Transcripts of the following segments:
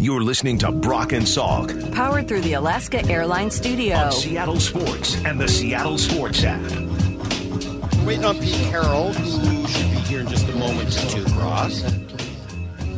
You're listening to Brock and Salk Powered through the Alaska Airlines Studio. on Seattle Sports and the Seattle Sports app. Waiting on Pete Carroll, who should be here in just a moment to two cross.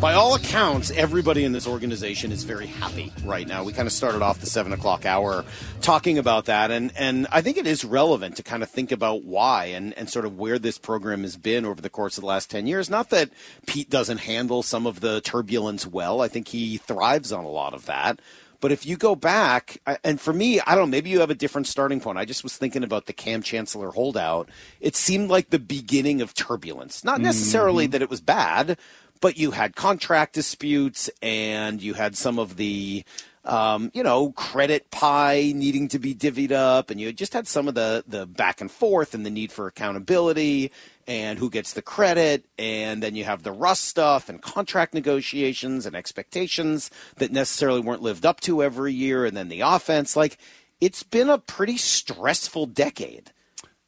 By all accounts, everybody in this organization is very happy right now. We kind of started off the seven o'clock hour talking about that, and, and I think it is relevant to kind of think about why and, and sort of where this program has been over the course of the last 10 years. Not that Pete doesn't handle some of the turbulence well, I think he thrives on a lot of that. But if you go back, and for me, I don't know, maybe you have a different starting point. I just was thinking about the Kam Chancellor holdout. It seemed like the beginning of turbulence. Not necessarily mm-hmm. that it was bad, but you had contract disputes and you had some of the. Um, you know, credit pie needing to be divvied up, and you just had some of the the back and forth and the need for accountability and who gets the credit, and then you have the Russ stuff and contract negotiations and expectations that necessarily weren't lived up to every year, and then the offense. Like, it's been a pretty stressful decade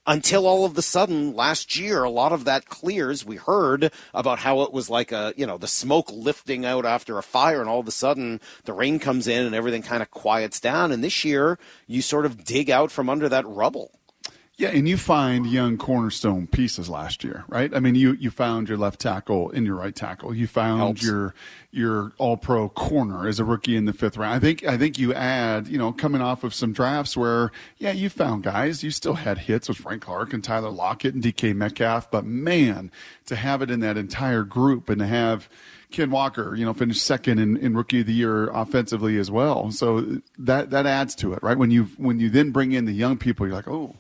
until all of the sudden last year a lot of that clears. We heard about how it was like a you know the smoke lifting out after a fire and all of a sudden the rain comes in and everything kind of quiets down. And this year you sort of dig out from under that rubble Yeah, and you find young cornerstone pieces last year, right? I mean, you you found your left tackle and your right tackle. You found Helps. your your All Pro corner as a rookie in the fifth round. I think I think you add, you know, coming off of some drafts where, yeah, you found guys. You still had hits with Frank Clark and Tyler Lockett and DK Metcalf, but man, to have it in that entire group and to have Ken Walker, you know, finish second in, in rookie of the year offensively as well. So that that adds to it, right? When you when you then bring in the young people, you're like, oh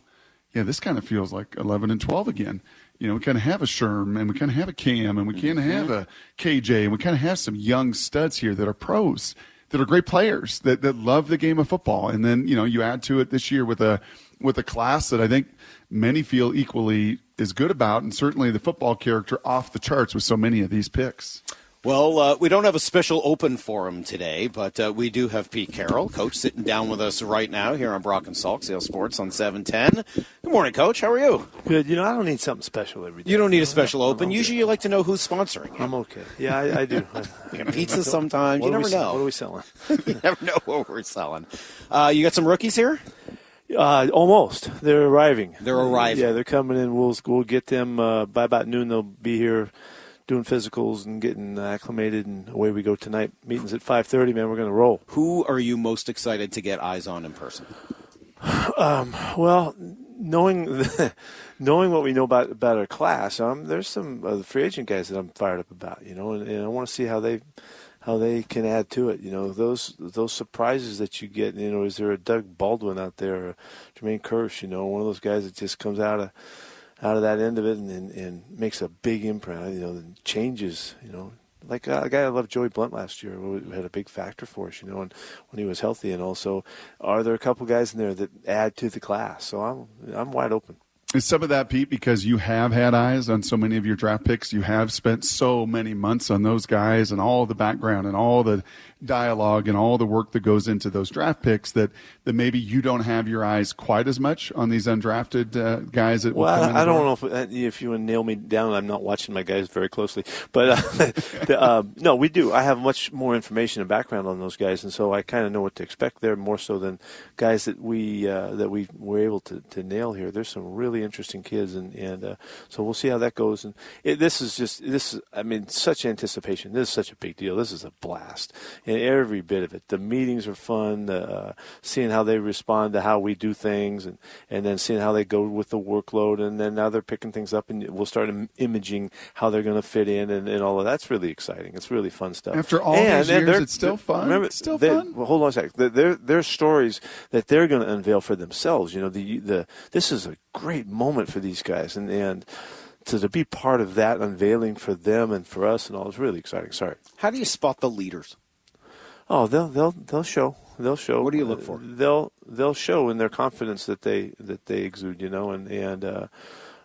yeah, this kind of feels like 11 and 12 again. You know, we kind of have a Sherm and we kind of have a Kam and we kind of mm-hmm. have a KJ and we kind of have some young studs here that are pros, that are great players, that, that love the game of football. And then, you know, you add to it this year with a, with a class that I think many feel equally is good about and certainly the football character off the charts with so many of these picks. Well, uh, we don't have a special open forum today, but uh, we do have Pete Carroll, coach, sitting down with us right now here on Brock and Salk, Seattle Sports on 710. Good morning, coach. How are you? Good. You know, I don't need something special every day. You don't need a special open. Usually you like to know who's sponsoring. I'm okay. Yeah, I, I do. Pizza sometimes. What You never we, know. What are we selling? you never know what we're selling. Uh, you got some rookies here? Uh, almost. They're arriving. They're arriving. Yeah, they're coming in. We'll we'll get them uh, by about noon. They'll be here doing physicals and getting acclimated, and away we go tonight. Meetings at 5:30. Man, we're going to roll. Who are you most excited to get eyes on in person? Well, knowing knowing what we know about about our class, um, there's some uh, free agent guys that I'm fired up about. You know, and, and I want to see how they how they can add to it. You know, those those surprises that you get. You know, is there a Doug Baldwin out there, or Jermaine Kearse? You know, one of those guys that just comes out of out of that end of it and, and, and makes a big imprint. You know, changes. You know. Like uh, a guy I loved, Joey Blount, last year, who had a big factor for us, you know, and when he was healthy. And also, are there a couple guys in there that add to the class? So I'm I'm wide open. Is some of that, Pete, because you have had eyes on so many of your draft picks? You have spent so many months on those guys and all the background and all the dialogue and all the work that goes into those draft picks that, that maybe you don't have your eyes quite as much on these undrafted uh, guys that will Well, come in I, I don't know if, uh, if you would nail me down. I'm not watching my guys very closely, but uh, the, uh, no, we do. I have much more information and background on those guys, and so I kind of know what to expect there more so than guys that we uh, that we were able to, to nail here. There's some really interesting kids, and and uh, so we'll see how that goes. And it, this is just this is I mean such anticipation. This is such a big deal. This is a blast, and every bit of it. The meetings are fun. Uh, seeing how they respond to how we do things, and and then seeing how they go with the workload, and then now they're picking things up, and we'll start im- imaging how they're going to fit in, and, and all of that's really exciting. It's really fun stuff. After all And- these and years, it's still fun? Remember, It's still fun? Well, hold on a second. They're- They're, they're stories that they're going to unveil for themselves. You know, the the this is a great moment for these guys, and and to, to be part of that unveiling for them and for us and all is really exciting. Sorry. How do you spot the leaders? Oh, they'll they'll they'll show. They'll show. What do you look for? Uh, They'll they'll show in their confidence that they that they exude. You know, and and. Uh,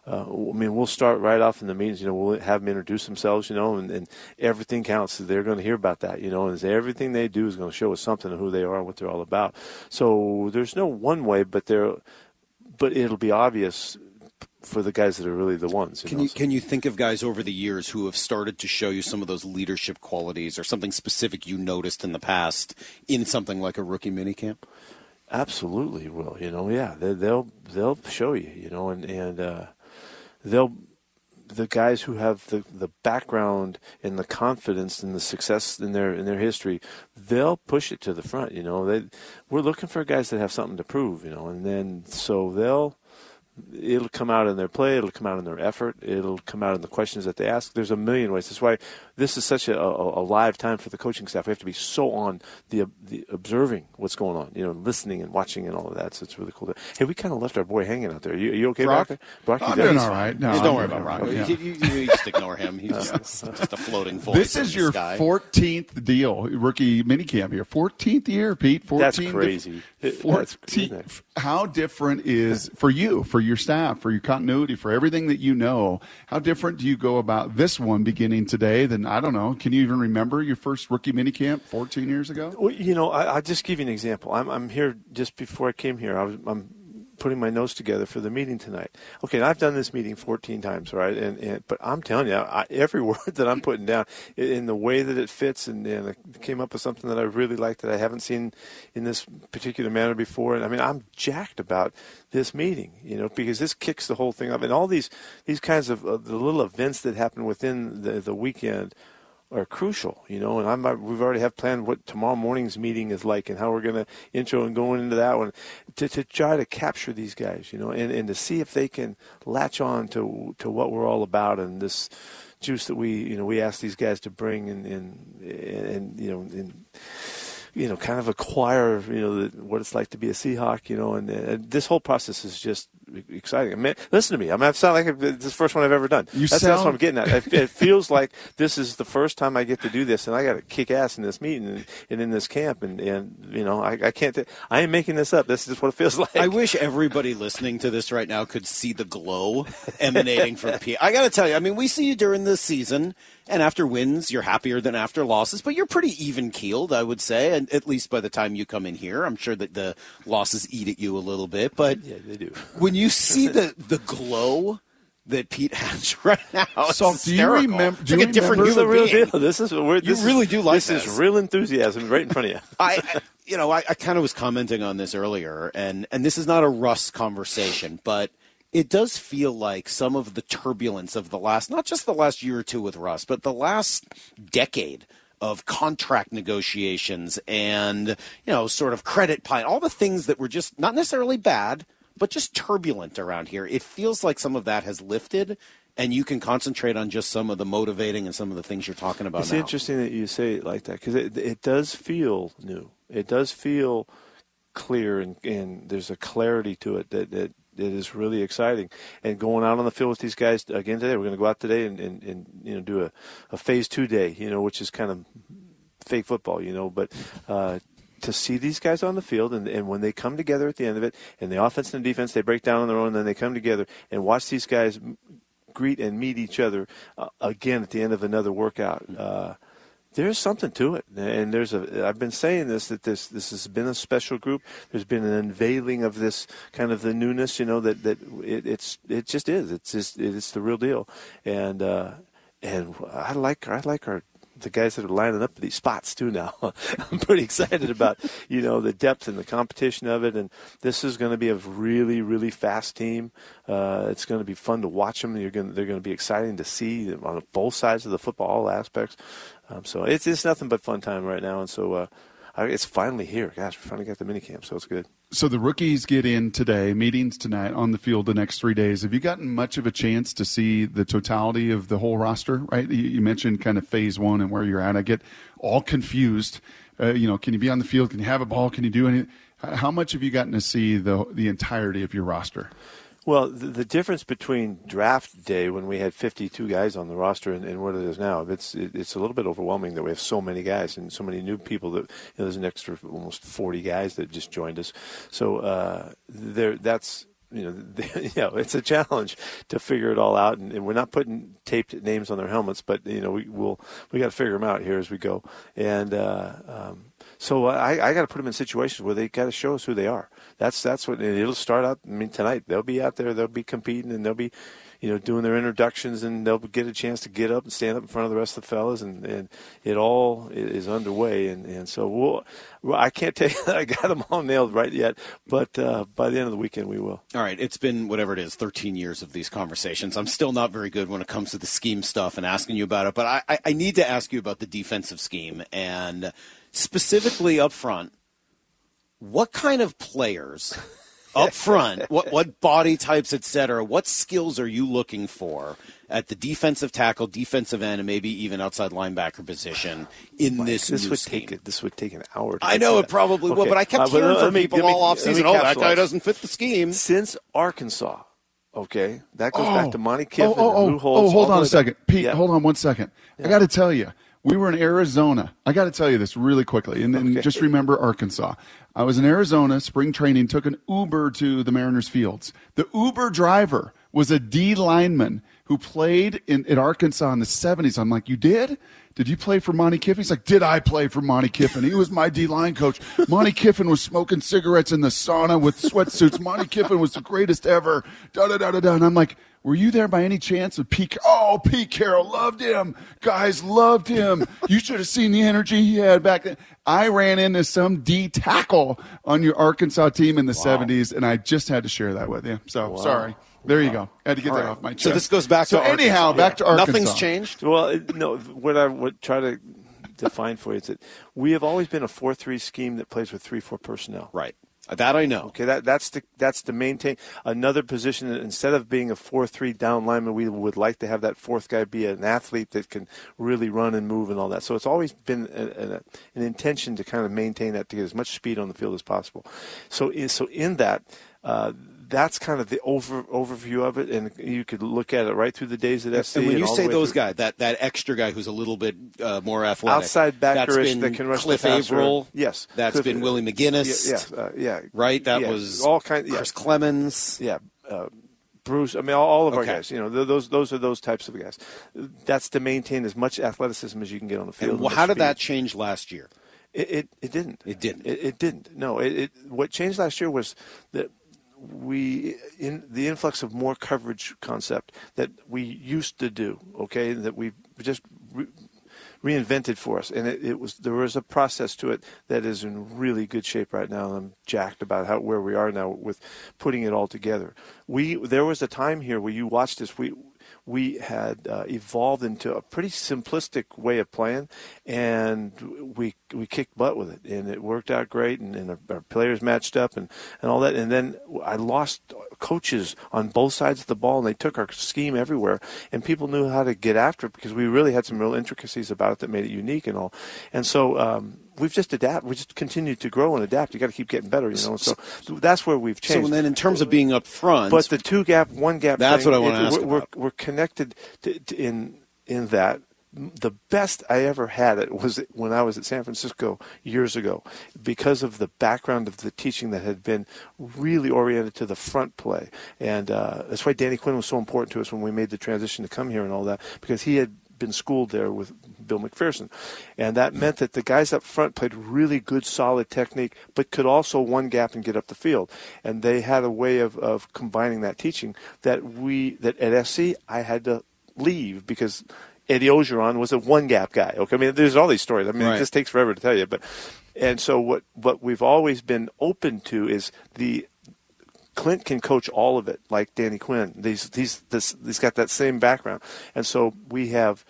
uh, I mean, we'll start right off in the meetings. You know, we'll have them introduce themselves. You know, and, and everything counts. They're going to hear about that. You know, and everything they do is going to show us something of who they are, and what they're all about. So there's no one way, but there, but it'll be obvious for the guys that are really the ones. You Can know, you so- can you think of guys over the years who have started to show you some of those leadership qualities or something specific you noticed in the past in something like a rookie minicamp? Absolutely will. You know, yeah, they, they'll they'll show you. You know, and and uh, they'll the guys who have the, the background and the confidence and the success in their in their history, they'll push it to the front. You know, they we're looking for guys that have something to prove. You know, and then so they'll it'll come out in their play, it'll come out in their effort, it'll come out in the questions that they ask. There's a million ways. That's why this is such a, a, a live time for the coaching staff. We have to be so on the the observing what's going on, you know, listening and watching and all of that. So it's really cool. To, hey, we kind of left our boy hanging out there. Are you, are you okay, Brock? back? Brock, I'm you doing all right. No, Hey, I'm don't worry about all Rock. right, You, you- you just ignore him. He's just, just a floating voice. This is your sky. 14th deal, rookie minicamp here. 14th year, Pete. 14 That's diff- crazy. It- 14 that's crazy. How different is for you, for your staff, for your continuity, for everything that you know? How different do you go about this one beginning today than I don't know? Can you even remember your first rookie minicamp 14 years ago? Well, you know, I, I'll just give you an example. I'm, I'm here just before I came here. I was, I'm putting my notes together for the meeting tonight. Okay, I've done this meeting 14 times, right? And, and but I'm telling you, I, every word that I'm putting down in the way that it fits, and, and came up with something that I really like that I haven't seen in this particular manner before. And I mean, I'm jacked about this meeting, you know, because this kicks the whole thing up, and all these these kinds of uh, the little events that happen within the the weekend are crucial, you know. And I'm we've already have planned what tomorrow morning's meeting is like and how we're going to intro and going into that one to to try to capture these guys, you know, and and to see if they can latch on to to what we're all about and this juice that we you know we ask these guys to bring and and and you know and you know, kind of acquire, you know, the, what it's like to be a Seahawk, you know, and, uh this whole process is just exciting. I mean, listen to me. I mean, I sound like this is the first one I've ever done. You that's, that's what I'm getting at. It, feels like this is the first time I get to do this, and I got to kick ass in this meeting and, and in this camp, and, and you know, I, I can't. T- I ain't making this up. This is what it feels like. I wish everybody listening to this right now could see the glow emanating from Pete. I got to tell you, I mean, we see you during the season, and after wins, you're happier than after losses, but you're pretty even keeled, I would say, and at least by the time you come in here, I'm sure that the losses eat at you a little bit. But yeah, they do. when you see the the glow that Pete has right now, it's So, do you remember- It's do like you a remember- This is real being. deal. This is we're, this really is, do like this. this. is real enthusiasm right in front of you. I, I- you know, I, I kind of was commenting on this earlier, and and this is not a Russ conversation, but it does feel like some of the turbulence of the last, not just the last year or two with Russ, but the last decade of contract negotiations and you know, sort of credit pie, all the things that were just not necessarily bad, but just turbulent around here. It feels like some of that has lifted. And you can concentrate on just some of the motivating and some of the things you're talking about It's now. interesting that you say it like that because it, it does feel new. It does feel clear and, and there's a clarity to it that, that, that is really exciting. And going out on the field with these guys again today, we're going to go out today and, and, and you know do a, a phase two day, you know, which is kind of fake football, you know, but uh, to see these guys on the field and, and when they come together at the end of it, and the offense and the defense, they break down on their own, and then they come together and watch these guys greet and meet each other uh, again at the end of another workout. Uh, there's something to it, and there's a. I've been saying this that this this has been a special group. There's been an unveiling of this kind of the newness, you know that that it, it's it just is. It's just it's the real deal, and uh, and I like I like our the guys that are lining up these spots too now. I'm pretty excited about you know the depth and the competition of it, and this is going to be a really really fast team. Uh, it's going to be fun to watch them. You're going they're going to be exciting to see on both sides of the football, all aspects. Um, so it's it's nothing but fun time right now, and so. Uh, I, it's finally here. Gosh, we finally got the minicamp, so it's good. So the rookies get in today, meetings tonight on the field the next three days. Have you gotten much of a chance to see the totality of the whole roster? Right, you, you mentioned kind of phase one and where you're at. I get all confused. Uh, you know, can you be on the field? Can you have a ball? Can you do anything? How much have you gotten to see the the entirety of your roster? Well, the, the difference between draft day when we had 52 guys on the roster and, and what it is now, it's it, it's a little bit overwhelming that we have so many guys and so many new people. That you know, there's an extra almost 40 guys that just joined us. So uh, there, that's you know, they, you know, it's a challenge to figure it all out, and, and, we're not putting taped names on their helmets, but you know, we will we got to figure them out here as we go, and uh, um, so I, I got to put them in situations where they got to show us who they are. That's that's what it'll start out. I mean, tonight they'll be out there, they'll be competing, and they'll be you know, doing their introductions, and they'll get a chance to get up and stand up in front of the rest of the fellas, and, and it all is underway. And, and so we'll, well, I can't tell you that I got them all nailed right yet, but uh, by the end of the weekend we will. All right, it's been whatever it is, 13 years of these conversations. I'm still not very good when it comes to the scheme stuff and asking you about it, but I, I need to ask you about the defensive scheme and specifically up front. What kind of players up front, what what body types, et cetera, what skills are you looking for at the defensive tackle, defensive end, and maybe even outside linebacker position in Mike, this this would scheme? take it. This would take an hour. I know it probably okay. will, but I kept uh, hearing from me, people me, all offseason. Oh, that guy doesn't fit the scheme. Since Arkansas, okay, that goes oh. back to Monte Kiffin. Oh, oh, oh, oh hold on a second, Pete. Yeah. Hold on one second. Yeah. I got to tell you we were in Arizona. I got to tell you this really quickly, and, then okay. just remember Arkansas. I was in Arizona, spring training, took an Uber to the Mariners Fields. The Uber driver was a D lineman who played in, in Arkansas in the 70s. I'm like, you did? Did you play for Monte Kiffin? He's like, Did I play for Monte Kiffin? He was my D line coach. Monte Kiffin was smoking cigarettes in the sauna with sweatsuits. Monte Kiffin was the greatest ever. Da da da da da. And I'm like, were you there by any chance with Pete? Oh, Pete Carroll loved him. Guys loved him. You should have seen the energy he had back then. I ran into some D tackle on your Arkansas team in the wow. 70s, and I just had to share that with you. So wow. sorry. There you go. I had to get All that right. off my chest. So this goes back to so to anyhow, Arkansas. back to Arkansas. Nothing's changed. Well, no. What I would try to define for you is that we have always been a four-three scheme that plays with three-four personnel. Right. That I know. Okay, that that's the that's to maintain another position. that Instead of being a four-three down lineman, we would like to have that fourth guy be an athlete that can really run and move and all that. So it's always been a, a, an intention to kind of maintain that to get as much speed on the field as possible. So so in that. Uh, that's kind of the over overview of it, and you could look at it right through the days at SC. And when you say those guys, that that extra guy who's a little bit uh, more athletic, outside backerish that can rush Cliff the Avril, yes, that's Cliff, been Willie McGinest, yeah, uh, yeah, right. That yeah, was all kind, yeah. Chris Clemons, yeah. Uh, Bruce, I mean, all, all of okay. our guys. You know, those those are those types of guys. That's to maintain as much athleticism as you can get on the field. And well, how did that change last year? It, it, it didn't. It didn't. It, it didn't. No. It, it, what changed last year was that we in the influx of more coverage concept that we used to do okay that we just re- reinvented for us. And it, it, was there was a process to it that is in really good shape right now. I'm jacked about how where we are now with putting it all together. We there was a time here where you watched this we we had uh, evolved into a pretty simplistic way of playing, and we we kicked butt with it, and it worked out great, and, and our, players matched up, and, and all that. And then I lost coaches on both sides of the ball, and they took our scheme everywhere, and people knew how to get after it because we really had some real intricacies about it that made it unique and all. And so. Um, we've just adapted. We just continue to grow and adapt. You got to keep getting better, you know. So that's where we've changed. So then, in terms of being up front, but the two gap, one gap. That's thing, what I want to ask. We're, about. we're connected to, to in in that the best I ever had it was when I was at San Francisco years ago because of the background of the teaching that had been really oriented to the front play. And uh, that's why Danny Quinn was so important to us when we made the transition to come here and all that because he had been schooled there with Bill McPherson. And that meant that the guys up front played really good, solid technique, but could also one gap and get up the field. And they had a way of, of combining that teaching that we, that at SC, I had to leave because Eddie Orgeron was a one gap guy. Okay, I mean, there's all these stories. I mean, right. it just takes forever to tell you. But and so what what we've always been open to is the Clint can coach all of it, like Danny Quinn. He's he's this he's got that same background, and so we have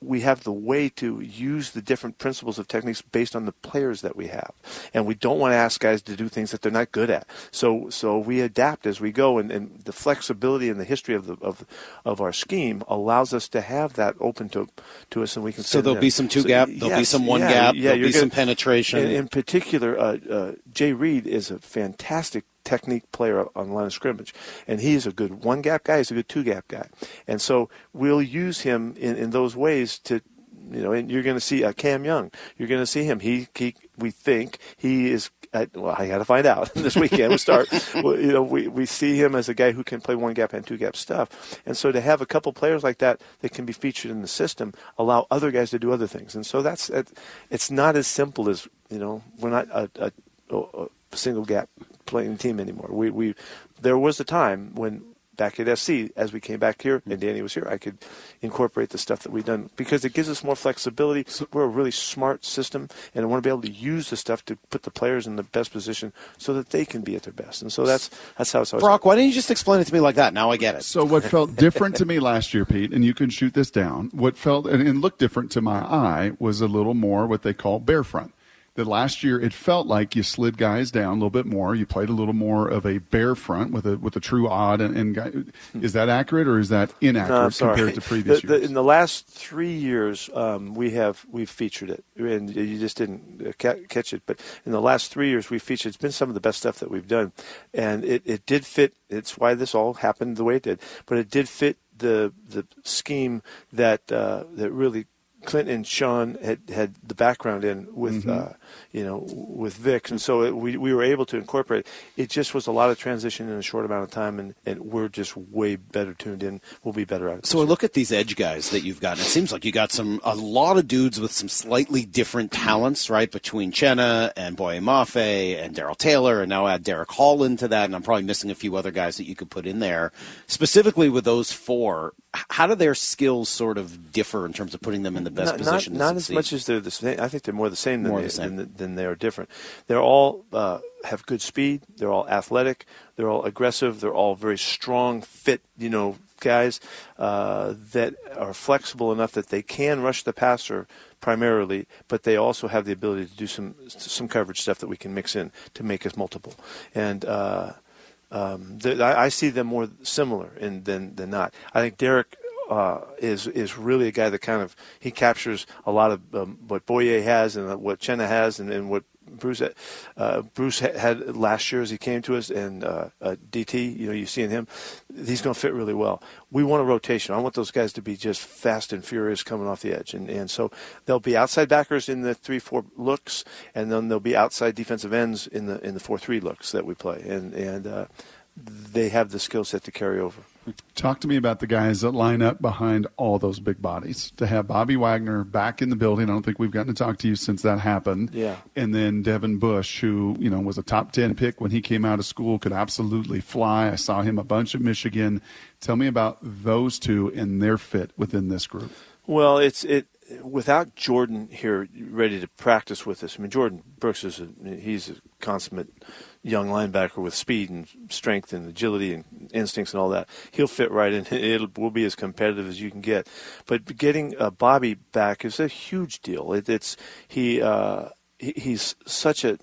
we have the way to use the different principles of techniques based on the players that we have. And we don't want to ask guys to do things that they're not good at. So so we adapt as we go and, and the flexibility and the history of the of of our scheme allows us to have that open to to us and we can So there'll be some two so, gap, there'll yes, be some one yeah, gap, yeah, there'll be gonna, some penetration. In, in particular, uh, uh, Jay Reed is a fantastic technique player on line of scrimmage. And he's a good one gap guy, he's a good two gap guy. And so we'll use him in, in those ways to You know, and you're going to see uh, Cam Young. You're going to see him. He, he, we think he is. At, well, I got to find out this weekend. We start. well, you know, we we see him as a guy who can play one gap and two gap stuff. And so to have a couple players like that that can be featured in the system allow other guys to do other things. And so that's it's not as simple as you know. We're not a, a, a single gap playing team anymore. We we there was a time when back at SC, as we came back here and mm. Danny was here, I could incorporate the stuff that we've done because it gives us more flexibility. We're a really smart system, and I want to be able to use the stuff to put the players in the best position so that they can be at their best. And so that's that's how it's always. Brock, why didn't you just explain it to me like that? Now I get it. So what felt different to me last year, Pete, and you can shoot this down. What felt and, and looked different to my eye was a little more what they call bear front that last year it felt like you slid guys down a little bit more. You played a little more of a bear front with a with a true odd. And, and guy, is that accurate or is that inaccurate no, compared to previous the, the, years? In the last three years, um, we have we've featured it, and you just didn't uh, catch it. But in the last three years, we featured. It's been some of the best stuff that we've done, and it, it did fit. It's why this all happened the way it did. But it did fit the the scheme that uh, that really Clint and Sean had had the background in with mm-hmm. uh, you know with Vic, and so it, we we were able to incorporate. It just was a lot of transition in a short amount of time, and, and we're just way better tuned in. We'll be better at it. So I look at these edge guys that you've got. It seems like you got some a lot of dudes with some slightly different talents, right? Between Chenna and Boye Mafe and Darrell Taylor, and now add Derick Hall into that, and I'm probably missing a few other guys that you could put in there. Specifically with those four, how do their skills sort of differ in terms of putting them in the best not, position? Not, not as much as they're the same. I think they're more the same than, more they, the same. Than, than, they are different. They're all uh, have good speed. They're all athletic. They're all aggressive. They're all very strong, fit. You know, guys uh, that are flexible enough that they can rush the passer primarily, but they also have the ability to do some some coverage stuff that we can mix in to make us multiple. And uh, um, I, I, see them more similar in, than than not. I think Derick uh, is is really a guy that kind of he captures a lot of um, what Boye has and what Chenna has and, and what Bruce uh, Bruce had last year as he came to us and uh, uh, DT. You know, you seeing him, he's going to fit really well. We want a rotation. I want those guys to be just fast and furious coming off the edge, and and so they'll be outside backers in the three four looks, and then they'll be outside defensive ends in the in the four three looks that we play, and and uh, they have the skill set to carry over. Talk to me about the guys that line up behind all those big bodies. To have Bobby Wagner back in the building, I don't think we've gotten to talk to you since that happened. Yeah. And then Devin Bush, who you know was a top ten pick when he came out of school, could absolutely fly. I saw him a bunch at Michigan. Tell me about those two and their fit within this group. Well, it's it without Jordan here ready to practice with us. I mean, Jordan Brooks is a, he's a consummate young linebacker with speed and strength and agility and instincts and all that. He'll fit right in. It'll will be as competitive as you can get. But getting uh, Bobby back is a huge deal. It, it's he, uh, he he's such a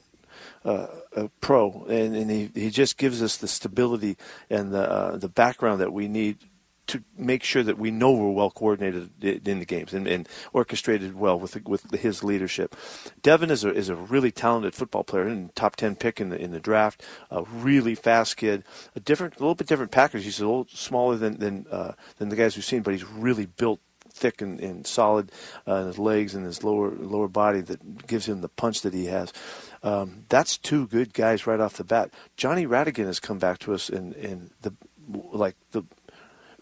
uh, a pro, and, and he, he just gives us the stability and the uh, the background that we need to make sure that we know we're well coordinated in the games and, and orchestrated well with with his leadership. Devin is a is a really talented football player and top ten pick in the in the draft. A really fast kid, a different, a little bit different package. He's a little smaller than than uh, than the guys we've seen, but he's really built thick and, and solid uh, in his legs and his lower lower body that gives him the punch that he has. Um, that's two good guys right off the bat. Johnny Rhattigan has come back to us in in the like the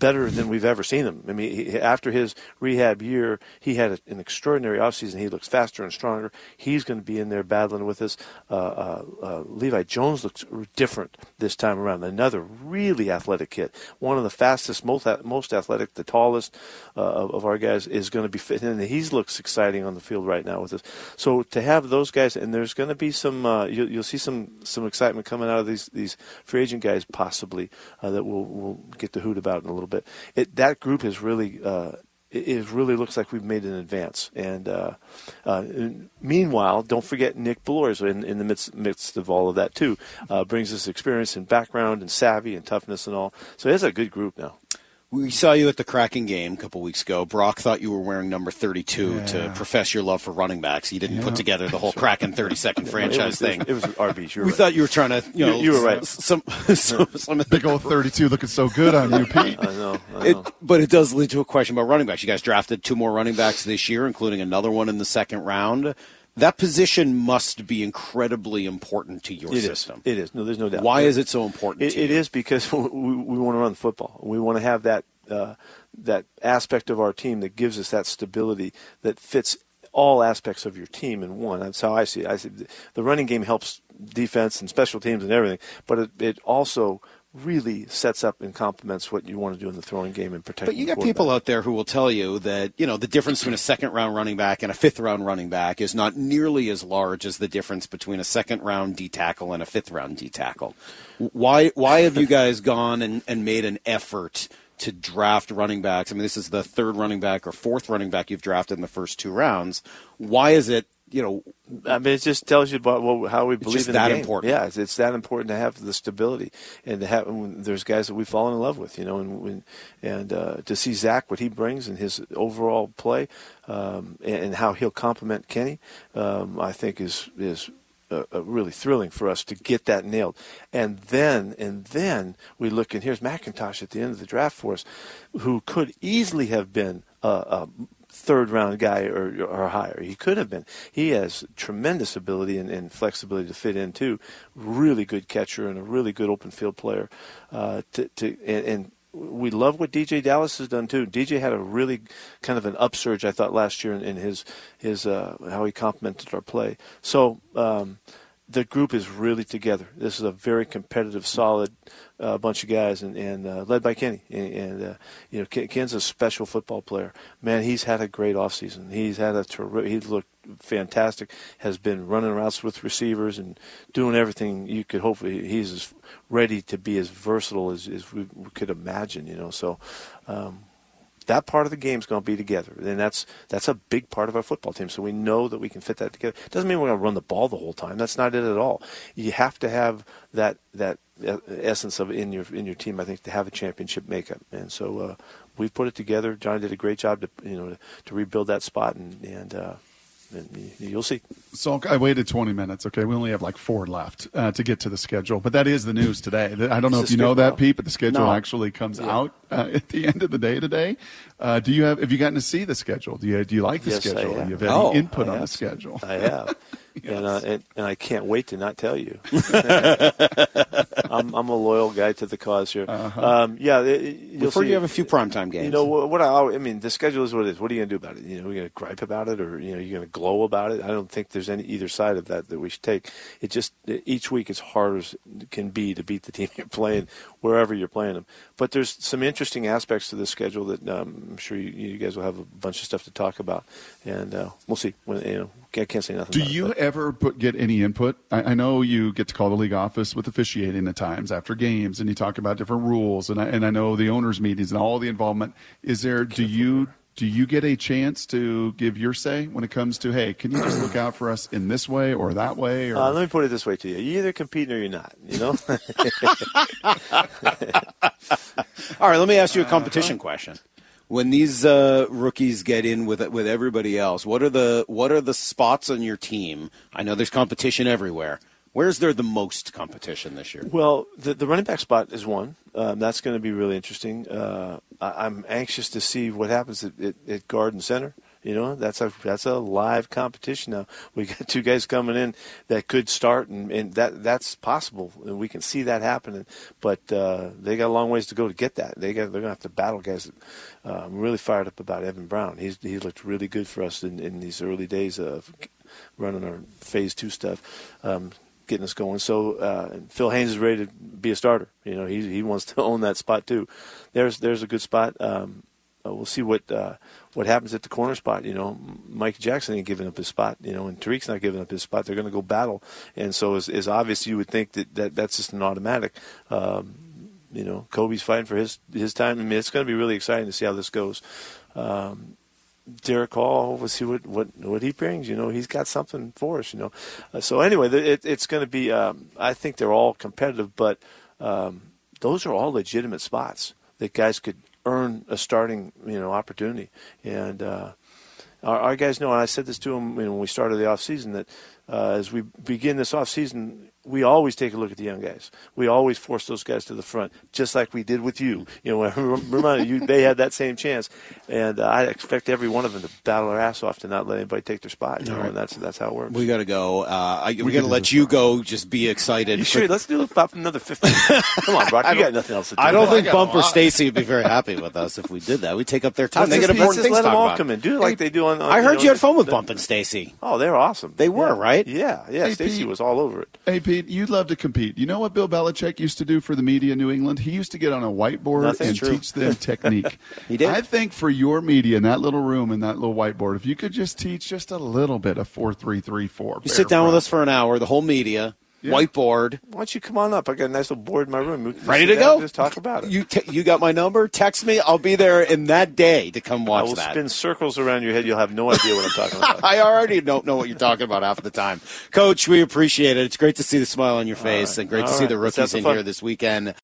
better than we've ever seen him. I mean, he, after his rehab year, he had a, an extraordinary offseason. He looks faster and stronger. He's going to be in there battling with us. Uh, uh, uh, Levi Jones looks different this time around. Another really athletic kid, one of the fastest, most most athletic, the tallest uh, of, of, our guys is going to be fit, and he looks exciting on the field right now with us. So to have those guys, and there's going to be some, uh, you'll, you'll, see some some excitement coming out of these these free agent guys possibly uh, that we'll we'll get to hoot about about in a little bit. It, that group has really uh, it, really looks like we've made an advance. And, uh, uh, meanwhile, don't forget Nick Bellore in, in the midst, midst of all of that too. Uh, brings us experience and background and savvy and toughness and all. So it's a good group now. We saw you at the Kraken game a couple weeks ago. Brock thought you were wearing number 32 Yeah. to profess your love for running backs. He didn't Yeah. put together the whole Kraken 30 second franchise it was, thing. It was Arby's. You're we right. thought you were trying to, you You- know, you were right. Some, some, some Big old 32 looking so good on you, Pete. I know. I It, know. but it does lead to a question about running backs. You guys drafted two more running backs this year, including another one in the second round. That position must be incredibly important to your It is. system. It is. No, there's no doubt. Why is it so important? It, it is because we, we want to run the football. We want to have that uh, that aspect of our team that gives us that stability that fits all aspects of your team in one. That's how I see it. I see the running game helps defense and special teams and everything, but it, it also really sets up and complements what you want to do in the throwing game and protecting. But you got people out there who will tell you that you know the difference between a second round running back and a fifth round running back is not nearly as large as the difference between a second round D tackle and a fifth round D tackle. Why why have you guys gone and, and made an effort to draft running backs? I mean, this is the third running back or fourth running back you've drafted in the first two rounds. Why is it you know I mean, it just tells you about what, how we believe just in that important. Yeah, it's, it's that important to have the stability and to have. There's guys that we've fallen in love with, you know, and when, and uh, to see Zach what he brings and his overall play, um, and, and how he'll complement Kenny, um, I think is is. Uh, uh, really thrilling for us to get that nailed, and then and then we look and here's McIntosh at the end of the draft for us, who could easily have been a, a third round guy or, or higher. He could have been. He has tremendous ability and, and flexibility to fit in too. Really good catcher and a really good open field player. Uh, to, to and, and we love what DeeJay Dallas has done too. DeeJay had a really kind of an upsurge, I thought, last year in, in his his uh, how he complemented our play. So. Um, the group is really together. This is a very competitive, solid uh, bunch of guys, and, and uh, led by Kenny. And, and uh, you know, Ken, Ken's a special football player. Man, he's had a great offseason. He's had a terri- he's looked fantastic. Has been running routes with receivers and doing everything you could hope. He's as ready to be as versatile as, as we could imagine. You know, so. Um, that part of the game is going to be together, and that's that's a big part of our football team. So we know that we can fit that together. Doesn't mean we're going to run the ball the whole time. That's not it at all. You have to have that that essence of in your in your team. I think to have a championship makeup, and so uh, we've put it together. Johnny did a great job to you know to, to rebuild that spot, and and, uh, and you- you'll see. So I waited 20 minutes. Okay, we only have like four left uh, to get to the schedule, but that is the news today. I don't know Is if you know that. Pete, but the schedule No. actually comes Yeah. out uh, at the end of the day today. Uh, do you have? Have you gotten to see the schedule? Do you do you like the Yes, I schedule? have. Do you have any Oh, input I on the schedule? I have, and, uh, and and I can't wait to not tell you. I'm I'm a loyal guy to the cause here. Um, yeah, it, it- you'll before see- you have a few primetime games? You know what? what I, I mean, the schedule is what it is. What are you going to do about it? You know, we're going to gripe about it, or you know, you're going to glow about it. I don't think there's any either side of that that we should take. It just each week is hard as it can be to beat the team you're playing wherever you're playing them. But there's some interesting aspects to this schedule that um, I'm sure you, you guys will have a bunch of stuff to talk about, and uh, we'll see. When, you know, I can't say nothing. Do it, you but- ever put, get any input? I, I know you get to call the league office with officiating at times after games, and you talk about different rules, and I, and I know the owners' meetings and all the involvement. Is there? Do you do you get a chance to give your say when it comes to hey, can you just look out for us in this way or that way? Or Uh, let me put it this way to you: you're either competing or you're not. You know. All right, let me ask you a competition question. When these uh, rookies get in with with everybody else, what are the what are the spots on your team? I know there's competition everywhere. Where's there the most competition this year? Well, the, the running back spot is one. Um, that's going to be really interesting. Uh, I, I'm anxious to see what happens at, at, at guard and center. You know, that's a that's a live competition now. We got two guys coming in that could start, and, and that that's possible, and we can see that happening. But uh, they got a long ways to go to get that. They got they're going to have to battle guys. Uh, I'm really fired up about Evan Brown. He's he looked really good for us in, in these early days of running our phase two stuff. Um, getting us going. So uh, Phil Haynes is ready to be a starter. You know, he he wants to own that spot too. There's there's a good spot. Um, uh, we'll see what uh, what happens at the corner spot. You know, Mike Jackson ain't giving up his spot. You know, and Tariq's not giving up his spot. They're going to go battle, and so as obvious you would think that, that that's just an automatic. Um, you know, Coby's fighting for his his time. I mean, it's going to be really exciting to see how this goes. Um, Derick Hall, we'll see what, what, what he brings. You know, he's got something for us. You know, uh, so anyway, it, it's going to be. Um, I think they're all competitive, but um, those are all legitimate spots that guys could earn a starting you know opportunity. And uh, our, our guys know. And I said this to them you know, when we started the off season that uh, as we begin this off season, we always take a look at the young guys. We always force those guys to the front, just like we did with you. You know, remind you they had that same chance, and uh, I expect every one of them to battle their ass off to not let anybody take their spot. You know, and that's that's how it works. We got to go. Uh, I, we're going to let you go. Just be excited. You sure? Let's do about another fifteen. Come on, Brock. You got nothing else to do. I don't think Bumper Stacy would be very happy with us if we did that. We take up their time. Let's they just, get important let's things let them all talk come in. Do it like they do on. on I heard know, you had fun with Bump and Stacy. Oh, they're awesome. They were, Yeah. right? Yeah, yeah. Stacy was all over it. Hey, Pete, you'd love to compete. You know what Bill Belichick used to do for the media in New England? He used to get on a whiteboard Nothing's and true. teach them technique. He did. I think for your media in that little room and that little whiteboard, if you could just teach just a little bit of four three three four. You sit down with us for an hour, the whole media, Yeah. whiteboard. Why don't you come on up? I got a nice little board in my room. Ready to go? Just talk about it. You t- you got my number? Text me. I'll be there in that day to come watch. I will that. spin circles around your head. You'll have no idea what I'm talking about. I already don't know what you're talking about half the time. Coach, we appreciate it. It's great to see the smile on your face and great to All see the rookies in fun. here this weekend.